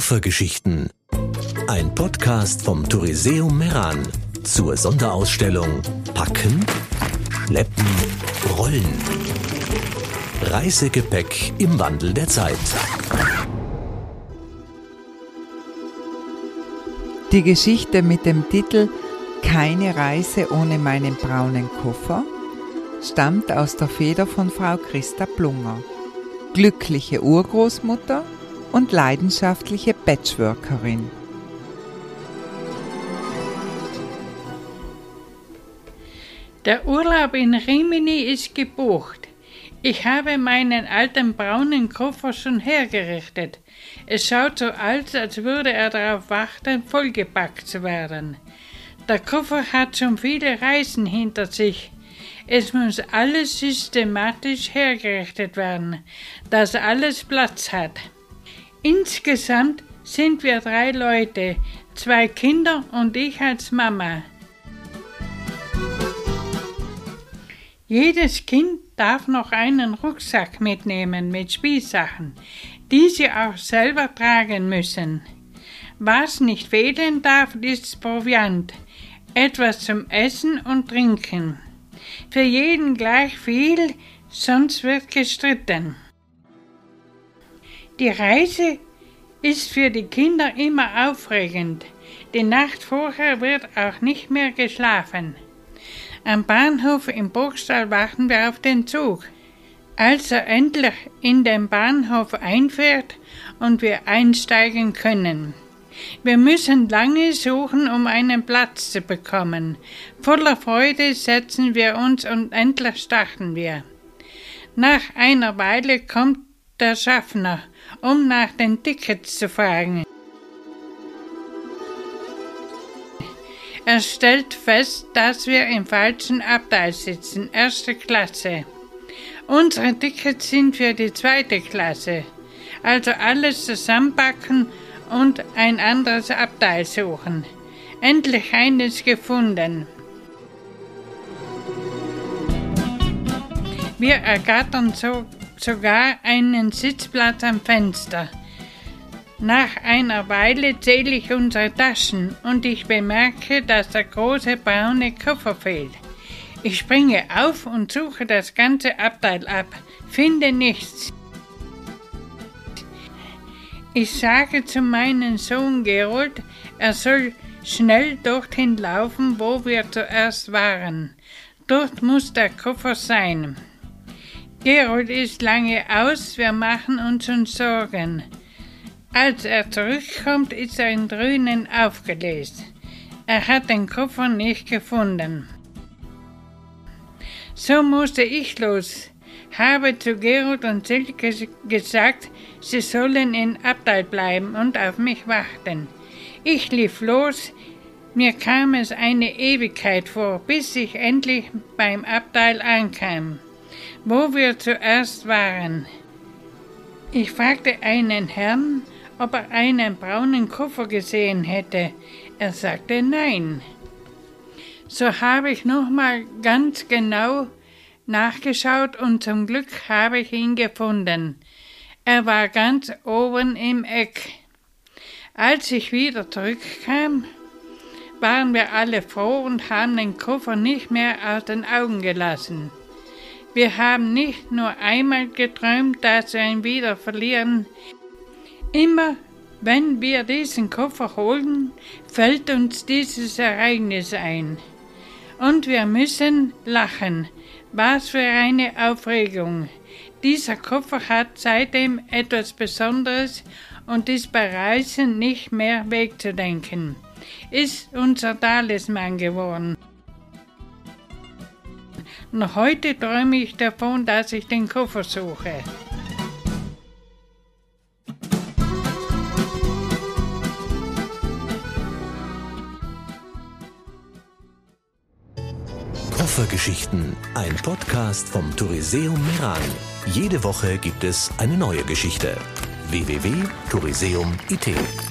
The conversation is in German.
Koffergeschichten. Ein Podcast vom Touriseum Meran zur Sonderausstellung Packen, Schleppen, Rollen. Reisegepäck im Wandel der Zeit. Die Geschichte mit dem Titel Keine Reise ohne meinen braunen Koffer stammt aus der Feder von Frau Christa Plunger, glückliche Urgroßmutter und leidenschaftliche Patchworkerin. Der Urlaub in Rimini ist gebucht. Ich habe meinen alten braunen Koffer schon hergerichtet. Es schaut so aus, als würde er darauf warten, vollgepackt zu werden. Der Koffer hat schon viele Reisen hinter sich. Es muss alles systematisch hergerichtet werden, dass alles Platz hat. Insgesamt sind wir drei Leute, zwei Kinder und ich als Mama. Jedes Kind darf noch einen Rucksack mitnehmen mit Spielsachen, die sie auch selber tragen müssen. Was nicht fehlen darf, ist Proviant, etwas zum Essen und Trinken. Für jeden gleich viel, sonst wird gestritten. Die Reise ist für die Kinder immer aufregend. Die Nacht vorher wird auch nicht mehr geschlafen. Am Bahnhof im Burgstall warten wir auf den Zug. Als er endlich in den Bahnhof einfährt und wir einsteigen können. Wir müssen lange suchen, um einen Platz zu bekommen. Voller Freude setzen wir uns und endlich starten wir. Nach einer Weile kommt der Schaffner um nach den Tickets zu fragen. Er stellt fest, dass wir im falschen Abteil sitzen, erste Klasse. Unsere Tickets sind für die zweite Klasse. Also alles zusammenpacken und ein anderes Abteil suchen. Endlich eines gefunden. Wir ergattern so sogar einen Sitzplatz am Fenster. Nach einer Weile zähle ich unsere Taschen und ich bemerke, dass der große braune Koffer fehlt. Ich springe auf und suche das ganze Abteil ab, finde nichts. Ich sage zu meinem Sohn Gerold, er soll schnell dorthin laufen, wo wir zuerst waren. Dort muss der Koffer sein. Gerold ist lange aus, wir machen uns schon Sorgen. Als er zurückkommt, ist er in Drünen aufgelöst. Er hat den Koffer nicht gefunden. So musste ich los, habe zu Gerold und Silke gesagt, sie sollen in Abteil bleiben und auf mich warten. Ich lief los, mir kam es eine Ewigkeit vor, bis ich endlich beim Abteil ankam wo wir zuerst waren. Ich fragte einen Herrn, ob er einen braunen Koffer gesehen hätte. Er sagte nein. So habe ich nochmal ganz genau nachgeschaut und zum Glück habe ich ihn gefunden. Er war ganz oben im Eck. Als ich wieder zurückkam, waren wir alle froh und haben den Koffer nicht mehr aus den Augen gelassen. Wir haben nicht nur einmal geträumt, dass wir ihn wieder verlieren. Immer wenn wir diesen Koffer holen, fällt uns dieses Ereignis ein. Und wir müssen lachen. Was für eine Aufregung. Dieser Koffer hat seitdem etwas Besonderes und ist bei Reisen nicht mehr wegzudenken. Ist unser Talisman geworden. Und heute träume ich davon, dass ich den Koffer suche. Koffergeschichten, ein Podcast vom Touriseum Meran. Jede Woche gibt es eine neue Geschichte. www.touriseum.it